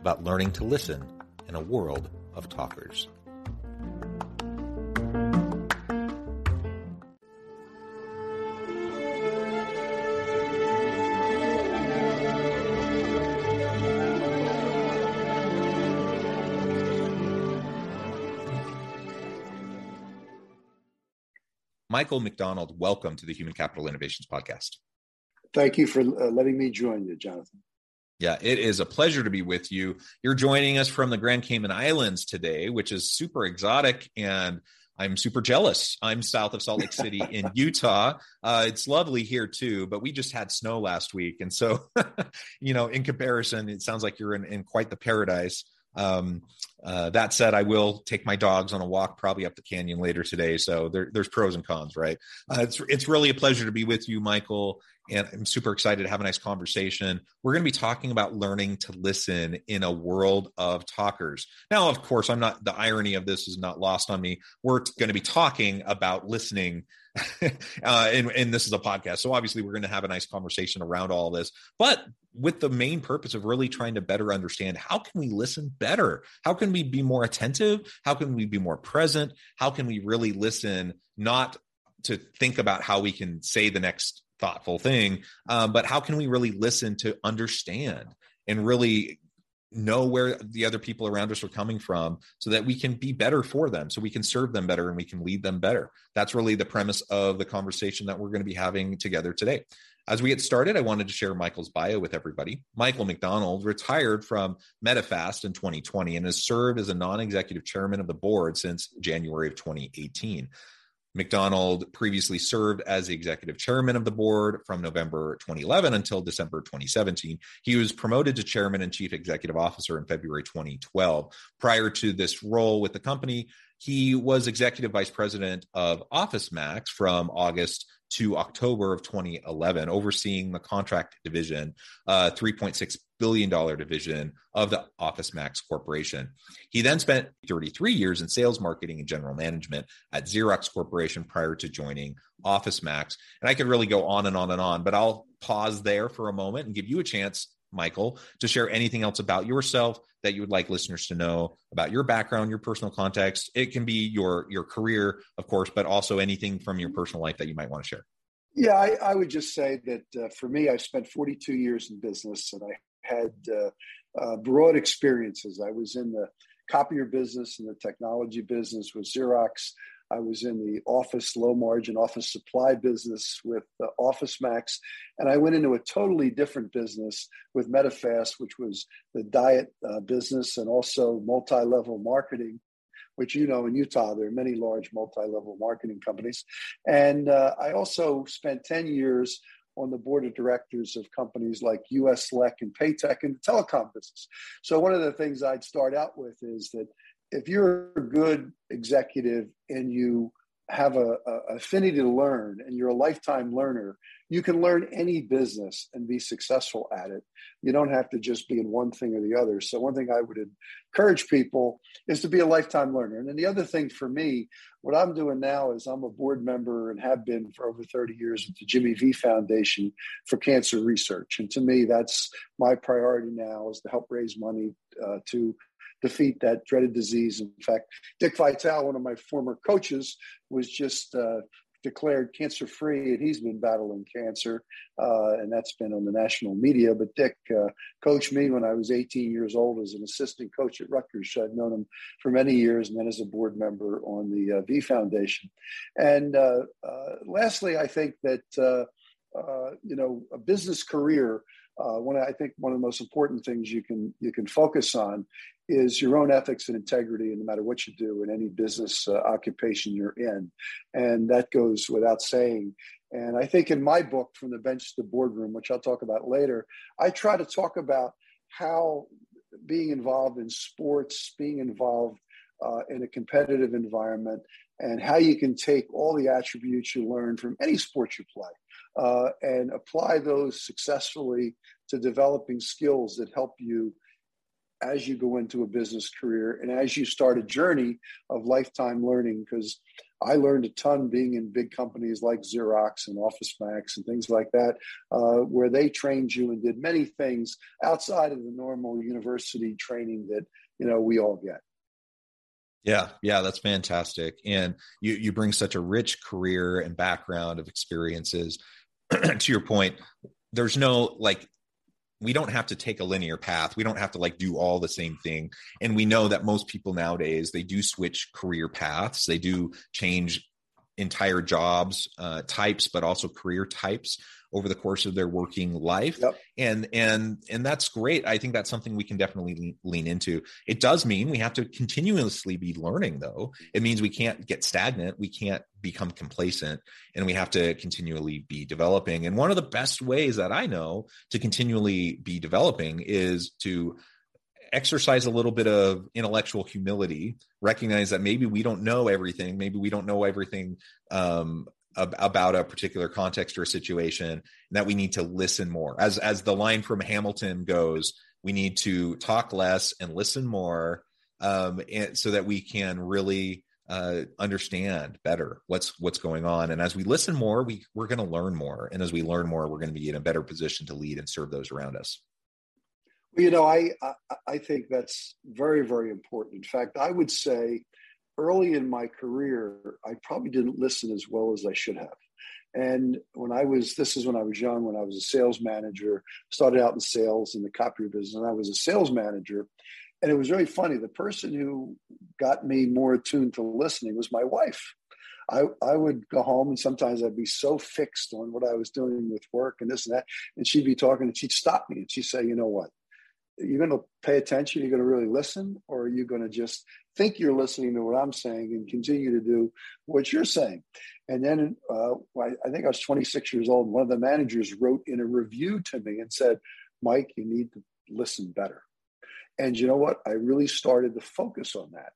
about learning to listen in a world of talkers. Michael MacDonald, welcome to the Human Capital Innovations Podcast. Thank you for uh, letting me join you, Jonathan. Yeah, it is a pleasure to be with you. You're joining us from the Grand Cayman Islands today, which is super exotic and I'm super jealous. I'm south of Salt Lake City in Utah. Uh, it's lovely here too, but we just had snow last week. And so, you know, in comparison, it sounds like you're in, in quite the paradise. Um, uh, that said, I will take my dogs on a walk probably up the canyon later today. So there, there's pros and cons, right? Uh, it's it's really a pleasure to be with you, Michael, and I'm super excited to have a nice conversation. We're going to be talking about learning to listen in a world of talkers. Now, of course, I'm not. The irony of this is not lost on me. We're going to be talking about listening uh, and, and this is a podcast. So obviously, we're going to have a nice conversation around all this, but with the main purpose of really trying to better understand how can we listen better? How can we be more attentive? How can we be more present? How can we really listen, not to think about how we can say the next thoughtful thing, um, but how can we really listen to understand and really know where the other people around us are coming from so that we can be better for them so we can serve them better and we can lead them better that's really the premise of the conversation that we're going to be having together today as we get started i wanted to share michael's bio with everybody michael macdonald retired from Medifast in 2020 and has served as a non-executive chairman of the board since january of 2018 MacDonald previously served as the executive chairman of the board from November 2011 until December 2017. He was promoted to chairman and chief executive officer in February 2012. Prior to this role with the company, he was executive vice president of OfficeMax from August to October of 2011, overseeing the contract division, uh, $3.6 billion division of the OfficeMax Corporation. He then spent 33 years in sales, marketing, and general management at Xerox Corporation prior to joining OfficeMax. And I could really go on and on and on, but I'll pause there for a moment and give you a chance Michael, to share anything else about yourself that you would like listeners to know about your background, your personal context. It can be your your career, of course, but also anything from your personal life that you might want to share. Yeah, I, I would just say that uh, for me, I spent 42 years in business, and I had uh, uh, broad experiences. I was in the copier business and the technology business with Xerox. I was in the office low margin office supply business with uh, OfficeMax, and I went into a totally different business with Medifast, which was the diet uh, business and also multi level marketing. Which you know in Utah, there are many large multi level marketing companies. And uh, I also spent 10 years on the board of directors of companies like US Lec and PAETEC in the telecom business. So, one of the things I'd start out with is that if you're a good executive and you have a, a, affinity to learn and you're a lifetime learner you can learn any business and be successful at it. You don't have to just be in one thing or the other. So one thing i would encourage people is to be a lifetime learner. And then the other thing for me what i'm doing now is i'm a board member and have been for over 30 years at the jimmy v foundation for cancer research. And to me that's my priority now is to help raise money uh, to defeat that dreaded disease. In fact, Dick Vitale, one of my former coaches, was just uh, declared cancer free, and he's been battling cancer, uh, and that's been on the national media. But Dick uh, coached me when I was 18 years old as an assistant coach at Rutgers. I'd known him for many years, and then as a board member on the uh, V Foundation. And uh, uh, lastly, I think that uh, you know a business career. One, I think one of the most important things you can you can focus on is your own ethics and integrity, and no matter what you do in any business uh, occupation you're in, and that goes without saying. And I think in my book, From the Bench to the Boardroom, which I'll talk about later, I try to talk about how being involved in sports, being involved uh, in a competitive environment, and how you can take all the attributes you learn from any sport you play uh, and apply those successfully to developing skills that help you as you go into a business career and as you start a journey of lifetime learning because i learned a ton being in big companies like xerox and office max and things like that uh, where they trained you and did many things outside of the normal university training that you know we all get yeah, yeah, that's fantastic. And you you bring such a rich career and background of experiences. to your point, there's no like we don't have to take a linear path. We don't have to like do all the same thing. And we know that most people nowadays, they do switch career paths. They do change entire jobs uh, types, but also career types over the course of their working life. Yep. and and and that's great. I think that's something we can definitely lean, lean, into. It does mean we have to continuously be learning though. It means we can't get stagnant. We can't become complacent and we have to continually be developing. And one of the best ways that i know to continually be developing is to exercise a little bit of intellectual humility recognize that maybe we don't know everything maybe we don't know everything um, about a particular context or situation and that we need to listen more. As as the line from hamilton goes we need to talk less and listen more um, and so that we can really uh, understand better what's what's going on. And as we listen more we we're going to learn more. And as we learn more we're going to be in a better position to lead and serve those around us you know I, I think that's very very important in fact i would say early in my career, I probably didn't listen as well as I should have. And when I was, this is when I was young, when I was a sales manager, started out in sales in the copier business, and I was a sales manager. And it was really funny. The person who got me more attuned to listening was my wife. I, I would go home and sometimes I'd be so fixed on what I was doing with work and this and that. And she'd be talking and she'd stop me and she'd say, you know what? You're going to pay attention. You're going to really listen, or are you going to just think you're listening to what I'm saying and continue to do what you're saying. And then uh, I think I was 26 years old. One of the managers wrote in a review to me and said, Mike, you need to listen better. And you know what? I really started to focus on that.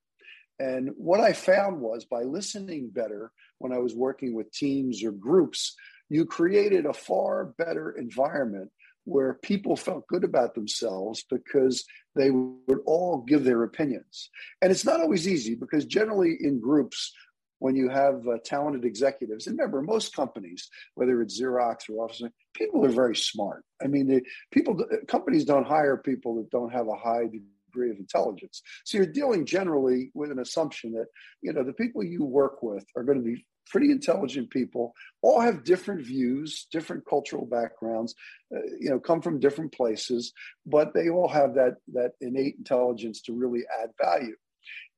And what I found was by listening better when I was working with teams or groups, you created a far better environment where people felt good about themselves because they would all give their opinions. And it's not always easy because generally in groups, when you have uh, talented executives, and remember, most companies, whether it's Xerox or Office, people are very smart. I mean, they, people, companies don't hire people that don't have a high degree of intelligence. So you're dealing generally with an assumption that you know the people you work with are going to be pretty intelligent people, all have different views, different cultural backgrounds, uh, you know, come from different places, but they all have that that innate intelligence to really add value.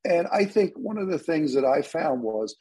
And I think one of the things that I found was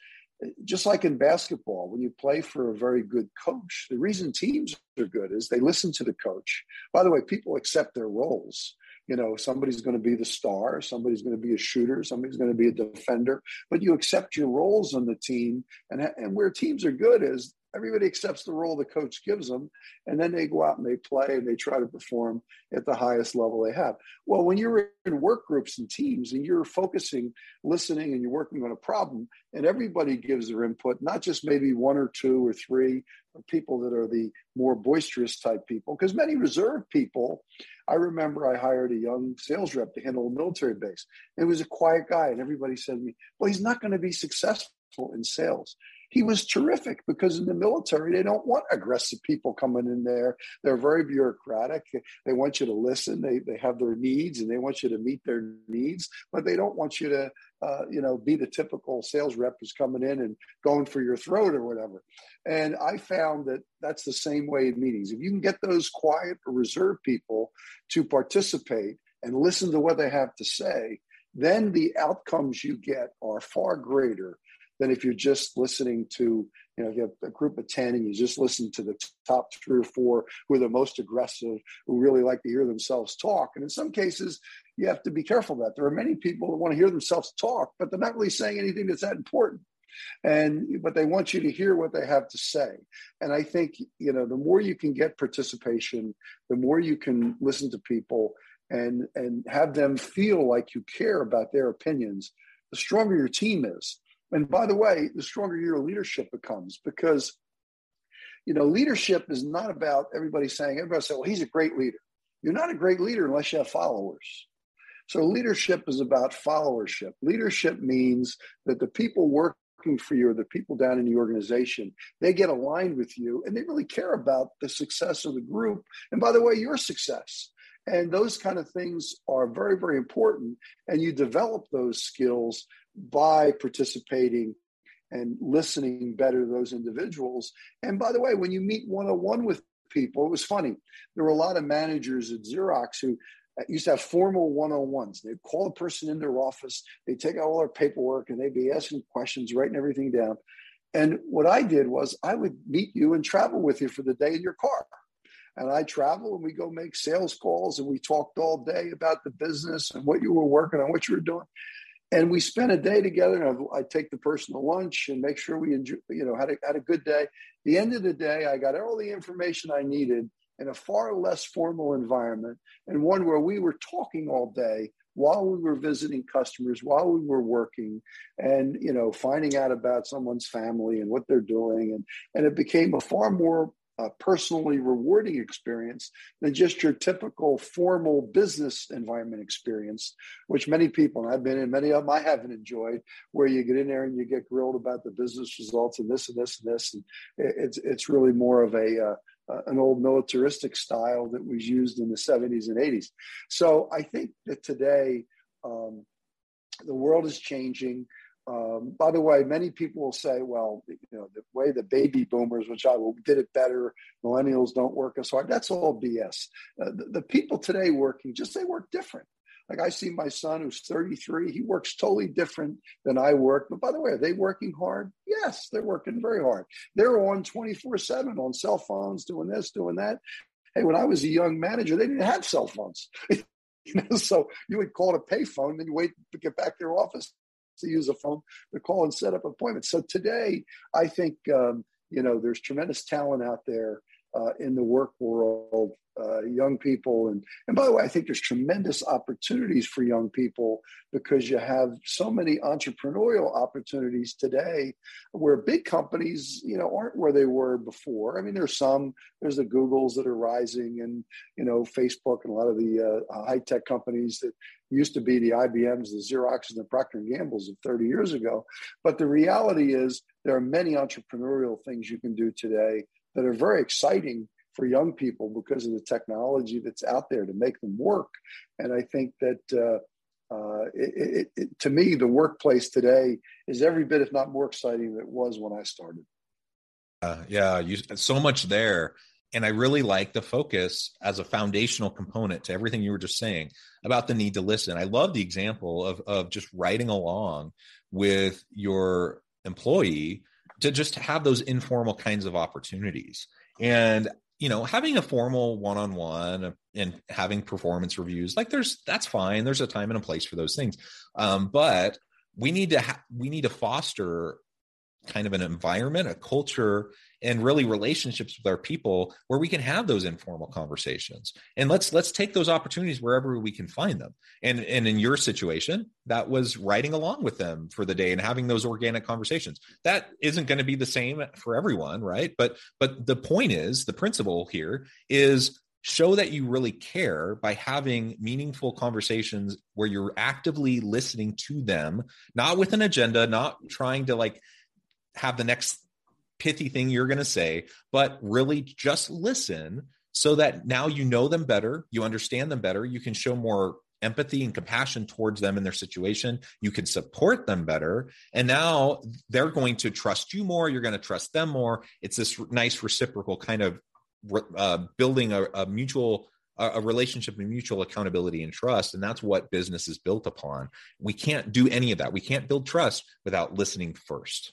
just like in basketball, when you play for a very good coach, the reason teams are good is they listen to the coach. By the way, people accept their roles you know somebody's going to be the star somebody's going to be a shooter somebody's going to be a defender but you accept your roles on the team. And and where teams are good is everybody accepts the role the coach gives them and then they go out and they play and they try to perform at the highest level they have. Well when you're in work groups and teams and you're focusing listening and you're working on a problem and everybody gives their input not just maybe one or two or three people that are the more boisterous type people because many reserve people i remember i hired a young sales rep to handle a military base. It was a quiet guy and everybody said to me well he's not going to be successful in sales he was terrific because in the military they don't want aggressive people coming in there. They're very bureaucratic. They want you to listen. They, they have their needs and they want you to meet their needs but they don't want you to uh, you know be the typical sales rep who's coming in and going for your throat or whatever. And i found that that's the same way in meetings. If you can get those quiet or reserved people to participate and listen to what they have to say then the outcomes you get are far greater than if you're just listening to, you know, you have a group of 10 and you just listen to the top three or four who are the most aggressive, who really like to hear themselves talk. And in some cases, you have to be careful that. There are many people that want to hear themselves talk, but they're not really saying anything that's that important. And but they want you to hear what they have to say. And i think you know the more you can get participation the more you can listen to people and and have them feel like you care about their opinions the stronger your team is and by the way the stronger your leadership becomes because you know leadership is not about everybody saying everybody say well he's a great leader. You're not a great leader unless you have followers. So leadership is about followership. Leadership means that the people working for you or the people down in the organization they get aligned with you and they really care about the success of the group. And by the way your success. And those kind of things are very, very important. And you develop those skills by participating and listening better to those individuals. And by the way, when you meet one on one with people, it was funny. There were a lot of managers at Xerox who uh, used to have formal one-on-ones. They'd call a person in their office, they'd take out all their paperwork, and they'd be asking questions, writing everything down. And what I did was I would meet you and travel with you for the day in your car and I travel and we go make sales calls and we talked all day about the business and what you were working on, what you were doing. And we spent a day together and I take the person to lunch and make sure we enjoy, you know, had a, had a good day. The end of the day, I got all the information I needed in a far less formal environment and one where we were talking all day while we were visiting customers while we were working and you know finding out about someone's family and what they're doing and and it became a far more a personally rewarding experience than just your typical formal business environment experience, which many people, and I've been in many of them, I haven't enjoyed, where you get in there and you get grilled about the business results and this and this and this. And it's, it's really more of a, uh, uh, an old militaristic style that was used in the 70s and 80s. So I think that today um, the world is changing. Um, by the way, many people will say, well, you know, the way the baby boomers, which I will, did it better, millennials don't work as hard. That's all BS. Uh, the, the, people today working, just they work different. Like I see my son who's 33, he works totally different than I work. But by the way, are they working hard? Yes, they're working very hard. They're on 24 7 on cell phones, doing this, doing that. Hey, when I was a young manager, they didn't have cell phones. you know, so you would call it a payphone, then you wait to get back to your office to use a phone to call and set up appointments. So today, I think um, you know there's tremendous talent out there uh, in the work world, uh, young people, and and by the way, I think there's tremendous opportunities for young people because you have so many entrepreneurial opportunities today, where big companies, you know, aren't where they were before. I mean, there's some, there's the Googles that are rising, and you know, Facebook and a lot of the uh, high tech companies that used to be the IBMs, the Xeroxes, and the Procter and Gambles of 30 years ago. But the reality is, there are many entrepreneurial things you can do today that are very exciting for young people because of the technology that's out there to make them work. And I think that uh, uh, it, it, it, to me, the workplace today is every bit, if not more exciting than it was when I started. Uh, yeah, you, so much there. And I really like the focus as a foundational component to everything you were just saying about the need to listen. I love the example of, of just riding along with your employee to just have those informal kinds of opportunities. And you know, having a formal one-on-one and having performance reviews, like there's that's fine. There's a time and a place for those things. Um, but we need to ha- we need to foster kind of an environment, a culture, and really relationships with our people where we can have those informal conversations. And let's let's take those opportunities wherever we can find them. And and in your situation, that was riding along with them for the day and having those organic conversations. That isn't going to be the same for everyone, right? But but the point is, the principle here is show that you really care by having meaningful conversations where you're actively listening to them not with an agenda not trying to like have the next pithy thing you're going to say, but really just listen so that now you know them better, you understand them better, you can show more empathy and compassion towards them in their situation. You can support them better. And now they're going to trust you more. You're going to trust them more. It's this nice reciprocal kind of uh, building a, a mutual a relationship of mutual accountability and trust and that's what business is built upon we can't do any of that we can't build trust without listening first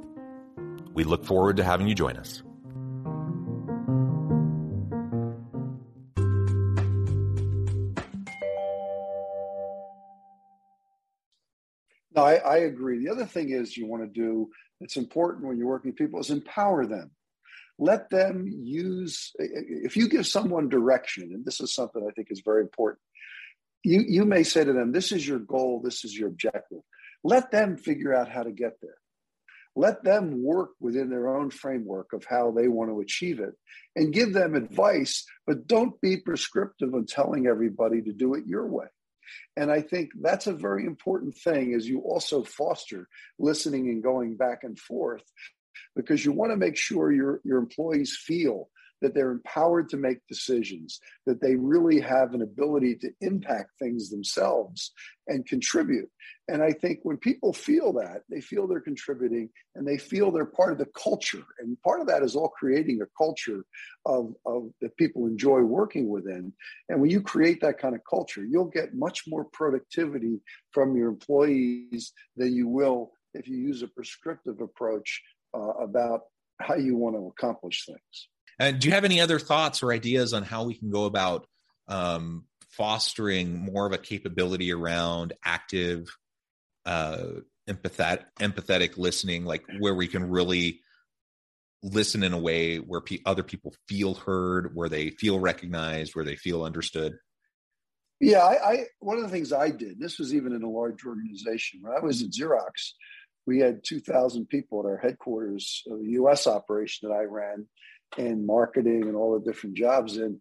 We look forward to having you join us. No, I, I, agree. The other thing is you want to do, it's important when you're working with people, is empower them. Let them use, if you give someone direction, and this is something I think is very important, you, you may say to them, This is your goal, this is your objective. Let them figure out how to get there. Let them work within their own framework of how they want to achieve it and give them advice, but don't be prescriptive on telling everybody to do it your way. And I think that's a very important thing as you also foster listening and going back and forth because you want to make sure your, your employees feel that they're empowered to make decisions, that they really have an ability to impact things themselves and contribute. And I think when people feel that, they feel they're contributing and they feel they're part of the culture. And part of that is all creating a culture of, of that people enjoy working within. And when you create that kind of culture, you'll get much more productivity from your employees than you will if you use a prescriptive approach uh, about how you want to accomplish things. And do you have any other thoughts or ideas on how we can go about um, fostering more of a capability around active, uh, empathetic, empathetic listening, like where we can really listen in a way where pe- other people feel heard, where they feel recognized, where they feel understood? Yeah, I, I, one of the things I did. This was even in a large organization. When I was at Xerox, we had 2,000 people at our headquarters of the U.S. operation that I ran, and marketing and all the different jobs. And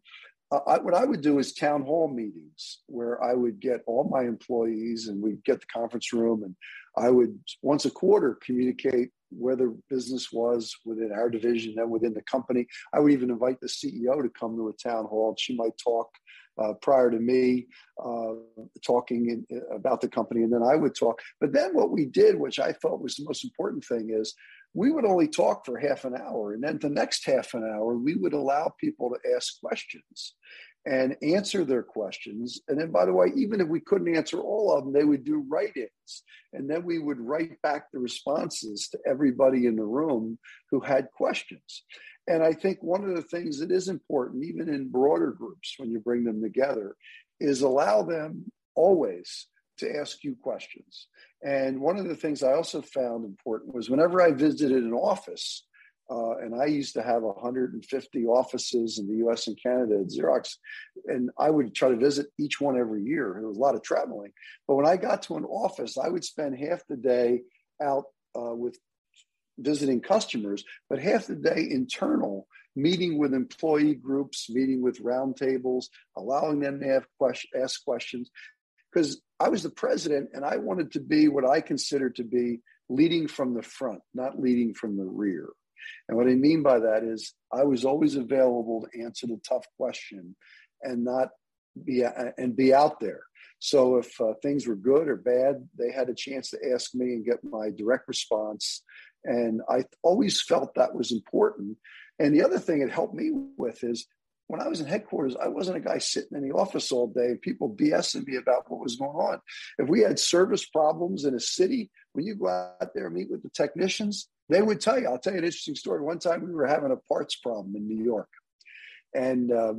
I, what I would do is town hall meetings where I would get all my employees and we'd get the conference room and I would once a quarter communicate where the business was within our division and within the company. I would even invite the CEO to come to a town hall. She might talk uh, prior to me uh, talking in, about the company, and then I would talk. But then what we did, which I felt was the most important thing, is we would only talk for half an hour. And then the next half an hour, we would allow people to ask questions and answer their questions. And then, by the way, even if we couldn't answer all of them, they would do write ins. And then we would write back the responses to everybody in the room who had questions. And I think one of the things that is important, even in broader groups, when you bring them together, is allow them always to ask you questions. And one of the things I also found important was whenever I visited an office, uh, and I used to have 150 offices in the US and Canada at Xerox, and I would try to visit each one every year. There was a lot of traveling. But when I got to an office, I would spend half the day out uh, with visiting customers, but half the day internal, meeting with employee groups, meeting with roundtables, allowing them to have question, ask questions. Because I was the president and I wanted to be what I consider to be leading from the front, not leading from the rear. And what I mean by that is I was always available to answer the tough question and not be and be out there. So if uh, things were good or bad, they had a chance to ask me and get my direct response. And I always felt that was important. And the other thing it helped me with is when I was in headquarters, I wasn't a guy sitting in the office all day people BSing me about what was going on. If we had service problems in a city, when you go out there and meet with the technicians, they would tell you. I'll tell you an interesting story. One time we were having a parts problem in New York. And uh,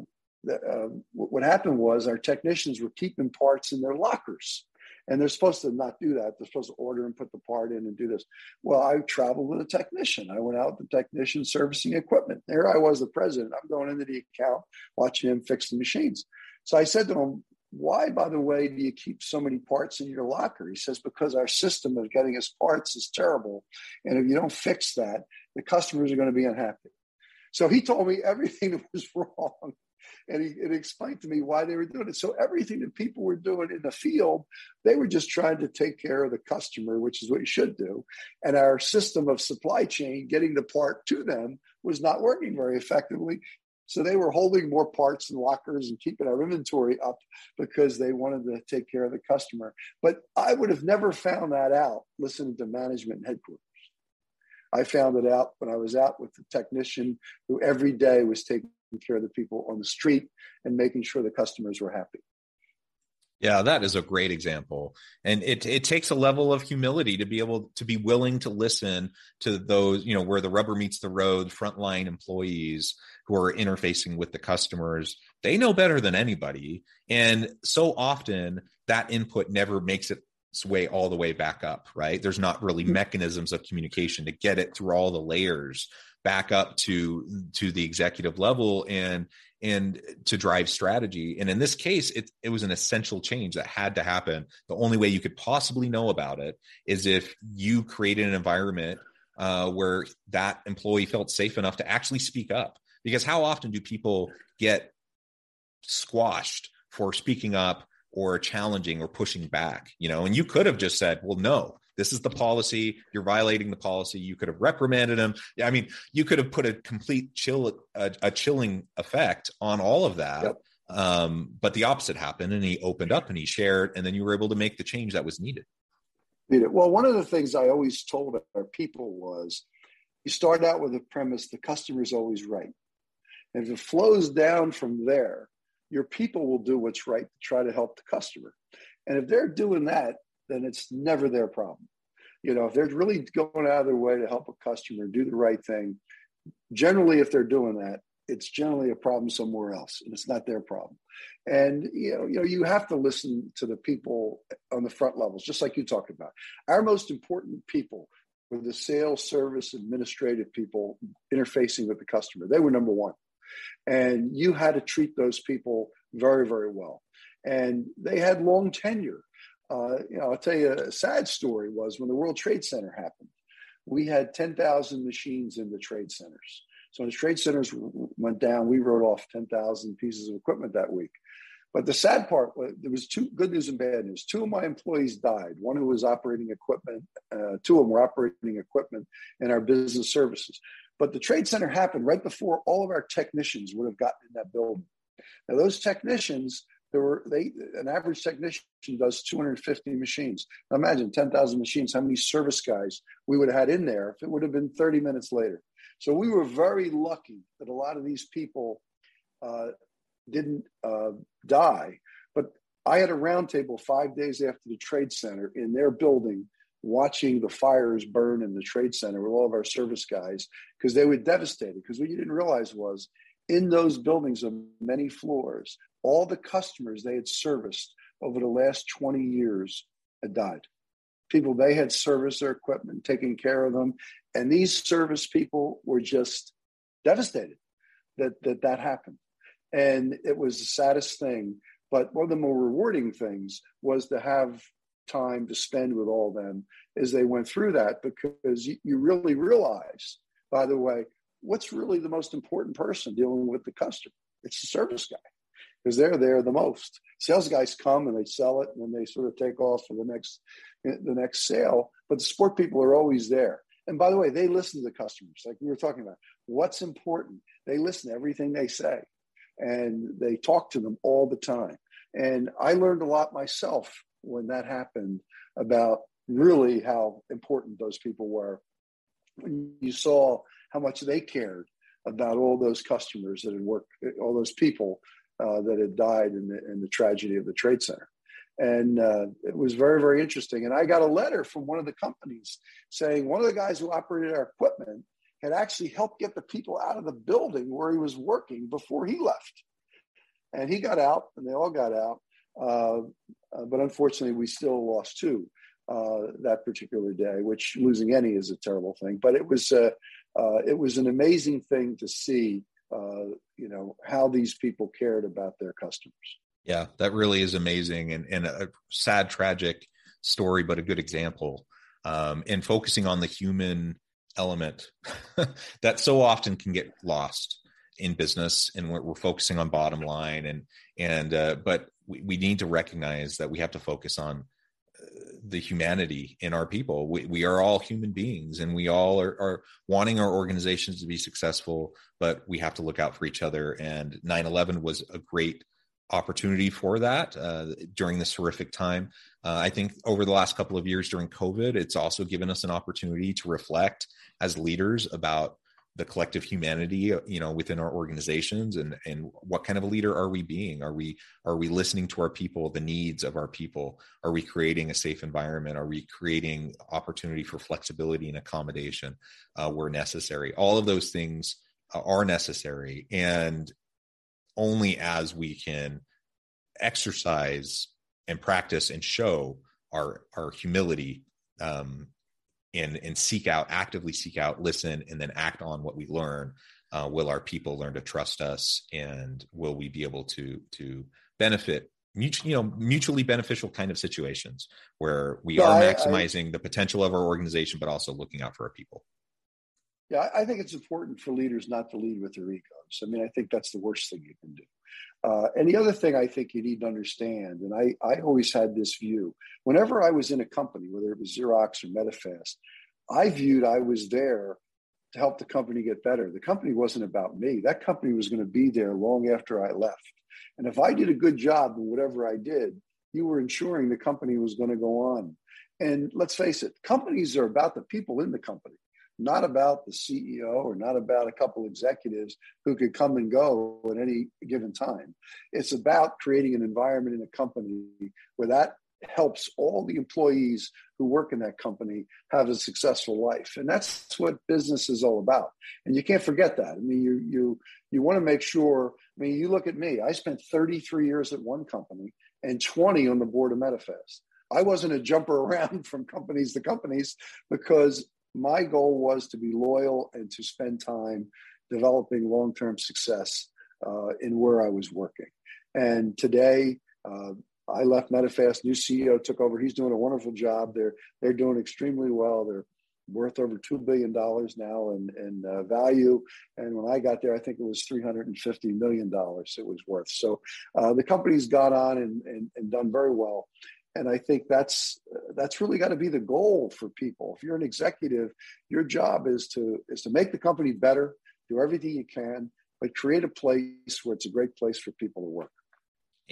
the, uh, what happened was our technicians were keeping parts in their lockers. And they're supposed to not do that. They're supposed to order and put the part in and do this. Well, I traveled with a technician. I went out with the technician servicing equipment. There I was, the president. I'm going into the account, watching him fix the machines. So I said to him, why, by the way, do you keep so many parts in your locker? He says, because our system of getting us parts is terrible. And if you don't fix that, the customers are going to be unhappy. So he told me everything that was wrong and he, it explained to me why they were doing it. So everything that people were doing in the field, they were just trying to take care of the customer, which is what you should do. And our system of supply chain, getting the part to them, was not working very effectively. So they were holding more parts in lockers and keeping our inventory up because they wanted to take care of the customer. But I would have never found that out listening to management headquarters. I found it out when I was out with the technician who every day was taking care of the people on the street and making sure the customers were happy. Yeah, that is a great example. And it it takes a level of humility to be able to be willing to listen to those, you know, where the rubber meets the road, frontline employees who are interfacing with the customers. They know better than anybody. And so often that input never makes its way all the way back up, right? There's not really mm-hmm. mechanisms of communication to get it through all the layers back up to to the executive level and and to drive strategy. And in this case it, it was an essential change that had to happen. The only way you could possibly know about it is if you created an environment uh, where that employee felt safe enough to actually speak up. Because how often do people get squashed for speaking up or challenging or pushing back you know? And you could have just said well no this is the policy. You're violating the policy. You could have reprimanded him. I mean, you could have put a complete chill, a, a chilling effect on all of that. Yep. Um, but the opposite happened, and he opened up and he shared, and then you were able to make the change that was needed. Well, one of the things I always told our people was, you start out with a premise: the customer is always right, and if it flows down from there, your people will do what's right to try to help the customer. And if they're doing that, then it's never their problem. You know, if they're really going out of their way to help a customer do the right thing, generally, if they're doing that, it's generally a problem somewhere else, and it's not their problem. And you know, you know, you have to listen to the people on the front levels, just like you talked about. Our most important people were the sales, service, administrative people interfacing with the customer. They were number one, and you had to treat those people very, very well. And they had long tenure uh, you know, I'll tell you a sad story was when the World Trade Center happened. We had 10,000 machines in the trade centers. So when the trade centers went down, we wrote off 10,000 pieces of equipment that week. But the sad part was there was two good news and bad news. Two of my employees died. One who was operating equipment, uh, two of them were operating equipment in our business services. But the trade center happened right before all of our technicians would have gotten in that building. Now those technicians there were they an average technician does 250 machines. Now imagine 10,000 machines. How many service guys we would have had in there if it would have been 30 minutes later? So we were very lucky that a lot of these people uh, didn't uh, die. But I had a roundtable five days after the trade center in their building watching the fires burn in the trade center with all of our service guys because they were devastated because what you didn't realize was in those buildings of many floors all the customers they had serviced over the last 20 years had died. People they had serviced their equipment, taking care of them, and these service people were just devastated that that that happened. And it was the saddest thing. But one of the more rewarding things was to have time to spend with all of them as they went through that because you, you really realize, by the way, what's really the most important person dealing with the customer? It's the service guy because they're there the most. Sales guys come and they sell it and then they sort of take off for the next the next sale. But the support people are always there. And by the way, they listen to the customers, like we were talking about. What's important? They listen to everything they say, and they talk to them all the time. And I learned a lot myself when that happened about really how important those people were. When you saw how much they cared about all those customers that had worked, all those people uh, that had died in the, in the tragedy of the Trade Center. And uh, it was very, very interesting. And I got a letter from one of the companies saying one of the guys who operated our equipment had actually helped get the people out of the building where he was working before he left. And he got out, and they all got out. Uh, uh but unfortunately, we still lost two uh, that particular day, which losing any is a terrible thing. But it was uh, uh, it was an amazing thing to see, uh, you know, how these people cared about their customers. Yeah, that really is amazing and, and a sad, tragic story, but a good example. Um, and focusing on the human element that so often can get lost in business and we're, we're focusing on bottom line and and uh, but we, we need to recognize that we have to focus on the humanity in our people. We, we are all human beings and we all are, are, wanting our organizations to be successful, but we have to look out for each other. And 9 11 was a great opportunity for that uh, during this horrific time. Uh, I think over the last couple of years during COVID, it's also given us an opportunity to reflect as leaders about the collective humanity you know within our organizations and and what kind of a leader are we being? Are we are we listening to our people the needs of our people? Are we creating a safe environment? Are we creating opportunity for flexibility and accommodation uh, where necessary? All of those things uh, are necessary and only as we can exercise and practice and show our our humility um, and and seek out actively seek out listen and then act on what we learn. Uh, will our people learn to trust us? And will we be able to to benefit mutually you know mutually beneficial kind of situations where we yeah, are maximizing I, I, the potential of our organization but also looking out for our people? Yeah i think it's important for leaders not to lead with their egos. I mean i think that's the worst thing you can do uh, and the other thing I think you need to understand, and I, I always had this view, whenever I was in a company, whether it was Xerox or Medifast, I viewed I was there to help the company get better. The company wasn't about me. That company was going to be there long after I left. And if I did a good job in whatever I did, you were ensuring the company was going to go on. And let's face it, companies are about the people in the company not about the CEO or not about a couple executives who could come and go at any given time. It's about creating an environment in a company where that helps all the employees who work in that company have a successful life. And that's what business is all about. And you can't forget that. I mean you you you want to make sure i mean you look at me. I spent 33 years at one company and 20 on the board of medifast i wasn't a jumper around from companies to companies because my goal was to be loyal and to spend time developing long term success uh, in where I was working. And today, uh, I left Medifast. New CEO took over. He's doing a wonderful job. They're they're doing extremely well. They're worth over two billion dollars now in, in uh, value. And when I got there, I think it was three hundred and fifty million dollars it was worth. So uh, the company's got on and, and, and done very well and i think that's that's really got to be the goal for people if you're an executive your job is to is to make the company better do everything you can but create a place where it's a great place for people to work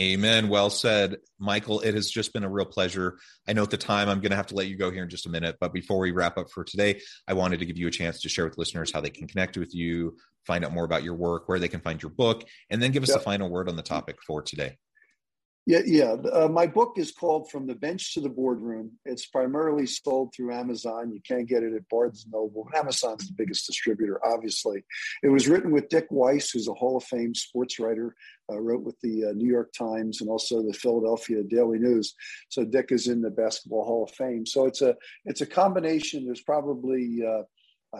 Amen. Well said, Michael. It has just been a real pleasure. I know at the time I'm going to have to let you go here in just a minute, but before we wrap up for today, I wanted to give you a chance to share with listeners how they can connect with you, find out more about your work, where they can find your book, and then give us yep. the final word on the topic for today. Yeah, yeah. Uh, my book is called From the Bench to the Boardroom. It's primarily sold through Amazon. You can't get it at Barnes Noble. Amazon's the biggest distributor, obviously. It was written with Dick Weiss, who's a Hall of Fame sports writer, uh, wrote with the uh, New York Times and also the Philadelphia Daily News. So Dick is in the Basketball Hall of Fame. So it's a it's a combination. There's probably uh,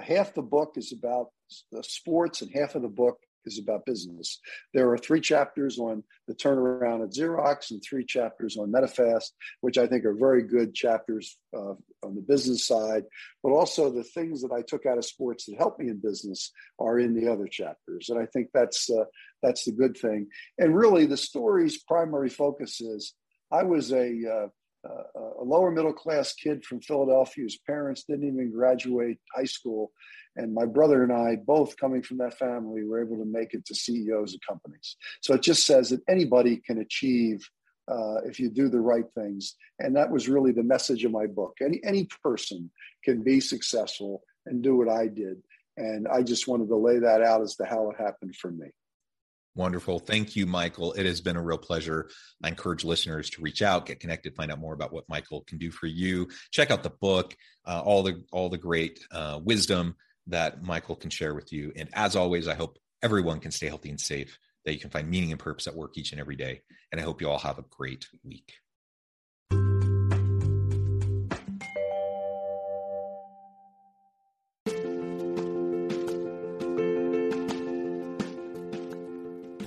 half the book is about the sports and half of the book is about business. There are three chapters on the turnaround at Xerox and three chapters on Medifast, which I think are very good chapters uh, on the business side. But also the things that I took out of sports that helped me in business are in the other chapters, and I think that's uh, that's the good thing. And really, the story's primary focus is I was a uh, a lower middle class kid from Philadelphia whose parents didn't even graduate high school and my brother and I, both coming from that family, were able to make it to CEOs of companies. So it just says that anybody can achieve uh, if you do the right things. And that was really the message of my book. Any any person can be successful and do what I did. And I just wanted to lay that out as to how it happened for me. Wonderful. Thank you, Michael. It has been a real pleasure. I encourage listeners to reach out, get connected, find out more about what Michael can do for you. Check out the book, uh, all the all the great uh, wisdom that Michael can share with you. And as always, I hope everyone can stay healthy and safe, that you can find meaning and purpose at work each and every day. And I hope you all have a great week.